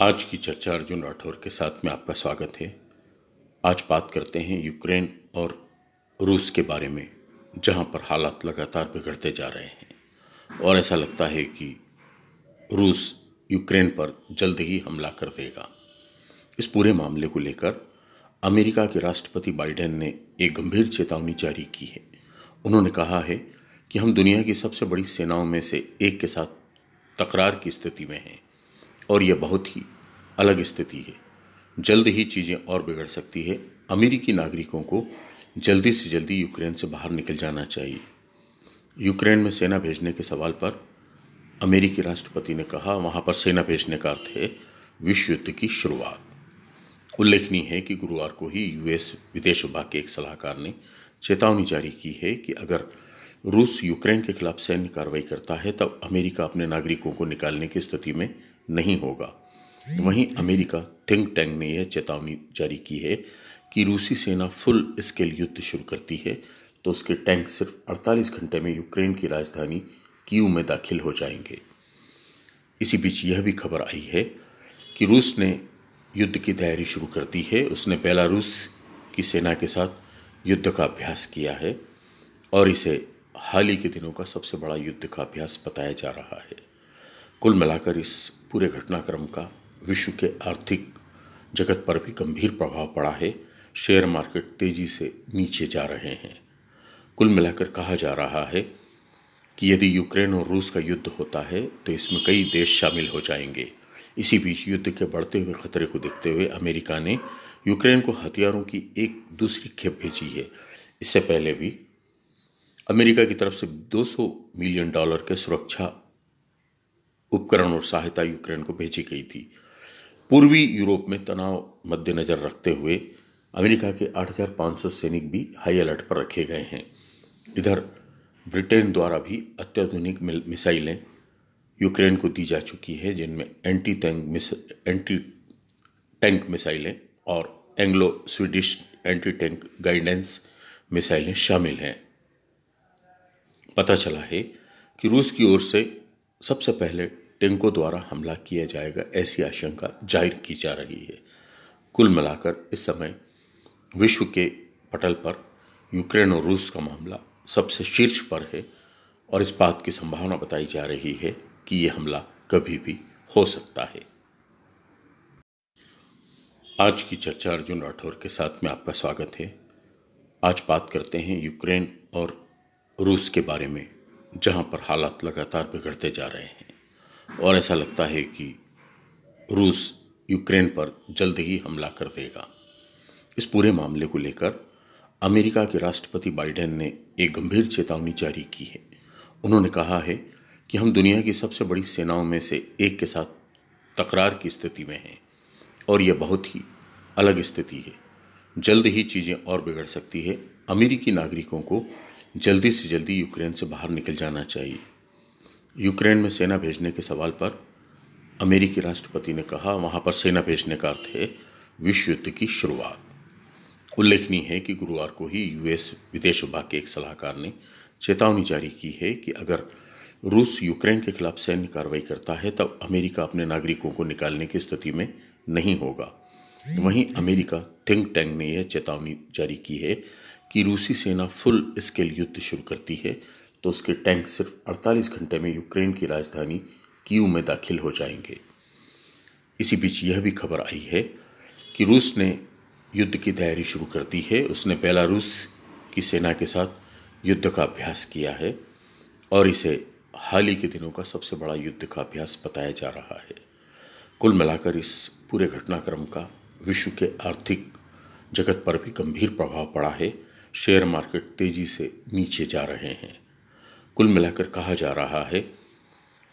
आज की चर्चा अर्जुन राठौर के साथ में आपका स्वागत है। आज बात करते हैं यूक्रेन और रूस के बारे में, जहाँ पर हालात लगातार बिगड़ते जा रहे हैं। और ऐसा लगता है कि रूस यूक्रेन पर जल्द ही हमला कर देगा। इस पूरे मामले को लेकर अमेरिका के राष्ट्रपति बाइडेन ने एक गंभीर चेतावनी जारी की है। उन्होंने कहा है कि हम दुनिया की सबसे बड़ी सेनाओं में से एक के साथ तकरार की स्थिति में हैं। और यह बहुत ही अलग स्थिति है। जल्द ही चीज़ें और बिगड़ सकती है। अमेरिकी नागरिकों को जल्दी से जल्दी यूक्रेन से बाहर निकल जाना चाहिए। यूक्रेन में सेना भेजने के सवाल पर अमेरिकी राष्ट्रपति ने कहा, वहाँ पर सेना भेजने का अर्थ है विश्व युद्ध की शुरुआत। उल्लेखनीय है कि गुरुवार को ही यूएस विदेश विभाग के एक सलाहकार ने चेतावनी जारी की है कि अगर रूस यूक्रेन के खिलाफ सैन्य कार्रवाई करता है, तब अमेरिका अपने नागरिकों को निकालने की स्थिति में नहीं होगा। वहीं अमेरिका थिंक टैंक ने यह चेतावनी जारी की है कि रूसी सेना फुल स्केल युद्ध शुरू करती है तो उसके टैंक सिर्फ़ 48 घंटे में यूक्रेन की राजधानी कीव में दाखिल हो जाएँगे। इसी बीच यह भी खबर आई है कि रूस ने युद्ध की तैयारी शुरू कर दी है। उसने बेलारूस की सेना के साथ युद्ध का अभ्यास किया है और इसे हाल ही के दिनों का सबसे बड़ा युद्ध का अभ्यास बताया जा रहा है। कुल मिलाकर इस पूरे घटनाक्रम का विश्व के आर्थिक जगत पर भी गंभीर प्रभाव पड़ा है। शेयर मार्केट तेज़ी से नीचे जा रहे हैं। कुल मिलाकर कहा जा रहा है कि यदि यूक्रेन और रूस का युद्ध होता है तो इसमें कई देश शामिल हो जाएँगे। इसी बीच युद्ध के बढ़ते हुए खतरे को देखते हुए अमेरिका ने यूक्रेन को हथियारों की एक दूसरी खेप भेजी है। इससे पहले भी अमेरिका की तरफ़ से 200 मिलियन डॉलर के सुरक्षा उपकरण और सहायता यूक्रेन को भेजी गई थी। पूर्वी यूरोप में तनाव मद्देनजर रखते हुए अमेरिका के 8,500 सैनिक भी हाई अलर्ट पर रखे गए हैं। इधर ब्रिटेन द्वारा भी अत्याधुनिक मिसाइलें यूक्रेन को दी जा चुकी है जिनमें एंटी टैंक एंटी टैंक मिसाइलें और Anglo Swedish anti tank guidance मिसाइलें शामिल हैं। पता चला है कि रूस की ओर से सबसे पहले टैंकों द्वारा हमला किया जाएगा, ऐसी आशंका ज़ाहिर की जा रही है। कुल मिलाकर इस समय विश्व के पटल पर यूक्रेन और रूस का मामला सबसे शीर्ष पर है और इस बात की संभावना बताई जा रही है कि यह हमला कभी भी हो सकता है। आज की चर्चा अर्जुन राठौर के साथ में आपका स्वागत है। आज बात करते हैं यूक्रेन और रूस के बारे में, जहाँ पर हालात लगातार बिगड़ते जा रहे हैं। और ऐसा लगता है कि रूस यूक्रेन पर जल्द ही हमला कर देगा। इस पूरे मामले को लेकर अमेरिका के राष्ट्रपति बाइडेन ने एक गंभीर चेतावनी जारी की है। उन्होंने कहा है कि हम दुनिया की सबसे बड़ी सेनाओं में से एक के साथ तकरार की स्थिति में हैं और यह बहुत ही अलग स्थिति है। जल्द ही चीज़ें और बिगड़ सकती है। अमेरिकी नागरिकों को जल्दी से जल्दी यूक्रेन से बाहर निकल जाना चाहिए। यूक्रेन में सेना भेजने के सवाल पर अमेरिकी राष्ट्रपति ने कहा, वहाँ पर सेना भेजने का अर्थ है विश्व युद्ध की शुरुआत। उल्लेखनीय है कि गुरुवार को ही यूएस विदेश विभाग के एक सलाहकार ने चेतावनी जारी की है कि अगर रूस यूक्रेन के खिलाफ सैन्य कार्रवाई करता है, तब अमेरिका अपने नागरिकों को निकालने की स्थिति में नहीं होगा। वहीं अमेरिका थिंक टैंक ने यह चेतावनी जारी की है कि रूसी सेना फुल स्केल युद्ध शुरू करती है तो उसके टैंक सिर्फ़ 48 घंटे में यूक्रेन की राजधानी कीव में दाखिल हो जाएँगे। इसी बीच यह भी खबर आई है कि रूस ने युद्ध की तैयारी शुरू कर दी है। उसने बेलारूस की सेना के साथ युद्ध का अभ्यास किया है और इसे हाल ही के दिनों का सबसे बड़ा युद्ध का अभ्यास बताया जा रहा है। कुल मिलाकर इस पूरे घटनाक्रम का विश्व के आर्थिक जगत पर भी गंभीर प्रभाव पड़ा है। शेयर मार्केट तेज़ी से नीचे जा रहे हैं। कुल मिलाकर कहा जा रहा है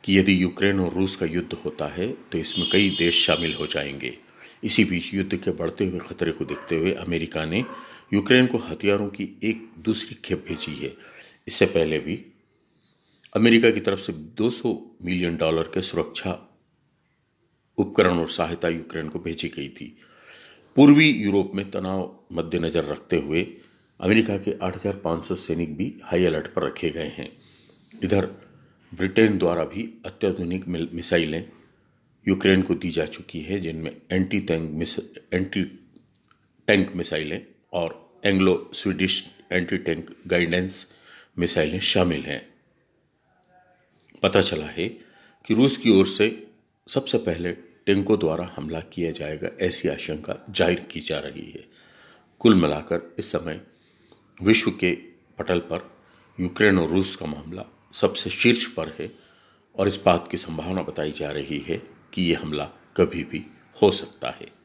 कि यदि यूक्रेन और रूस का युद्ध होता है तो इसमें कई देश शामिल हो जाएँगे। इसी बीच युद्ध के बढ़ते हुए खतरे को देखते हुए अमेरिका ने यूक्रेन को हथियारों की एक दूसरी खेप भेजी है। इससे पहले भी अमेरिका की तरफ़ से 200 मिलियन डॉलर के सुरक्षा उपकरण और सहायता यूक्रेन को भेजी गई थी। पूर्वी यूरोप में तनाव मद्देनजर रखते हुए अमेरिका के 8,500 सैनिक भी हाई अलर्ट पर रखे गए हैं। इधर ब्रिटेन द्वारा भी अत्याधुनिक मिसाइलें यूक्रेन को दी जा चुकी है, जिनमें anti tank miss anti tank मिसाइलें और Anglo Swedish anti tank guidance मिसाइलें शामिल हैं। पता चला है कि रूस की ओर से सबसे पहले टैंकों द्वारा हमला किया जाएगा ऐसी आशंका ज़ाहिर की जा रही है। कुल मिलाकर इस समय विश्व के पटल पर यूक्रेन और रूस का मामला सबसे शीर्ष पर है और इस बात की संभावना बताई जा रही है कि यह हमला कभी भी हो सकता है।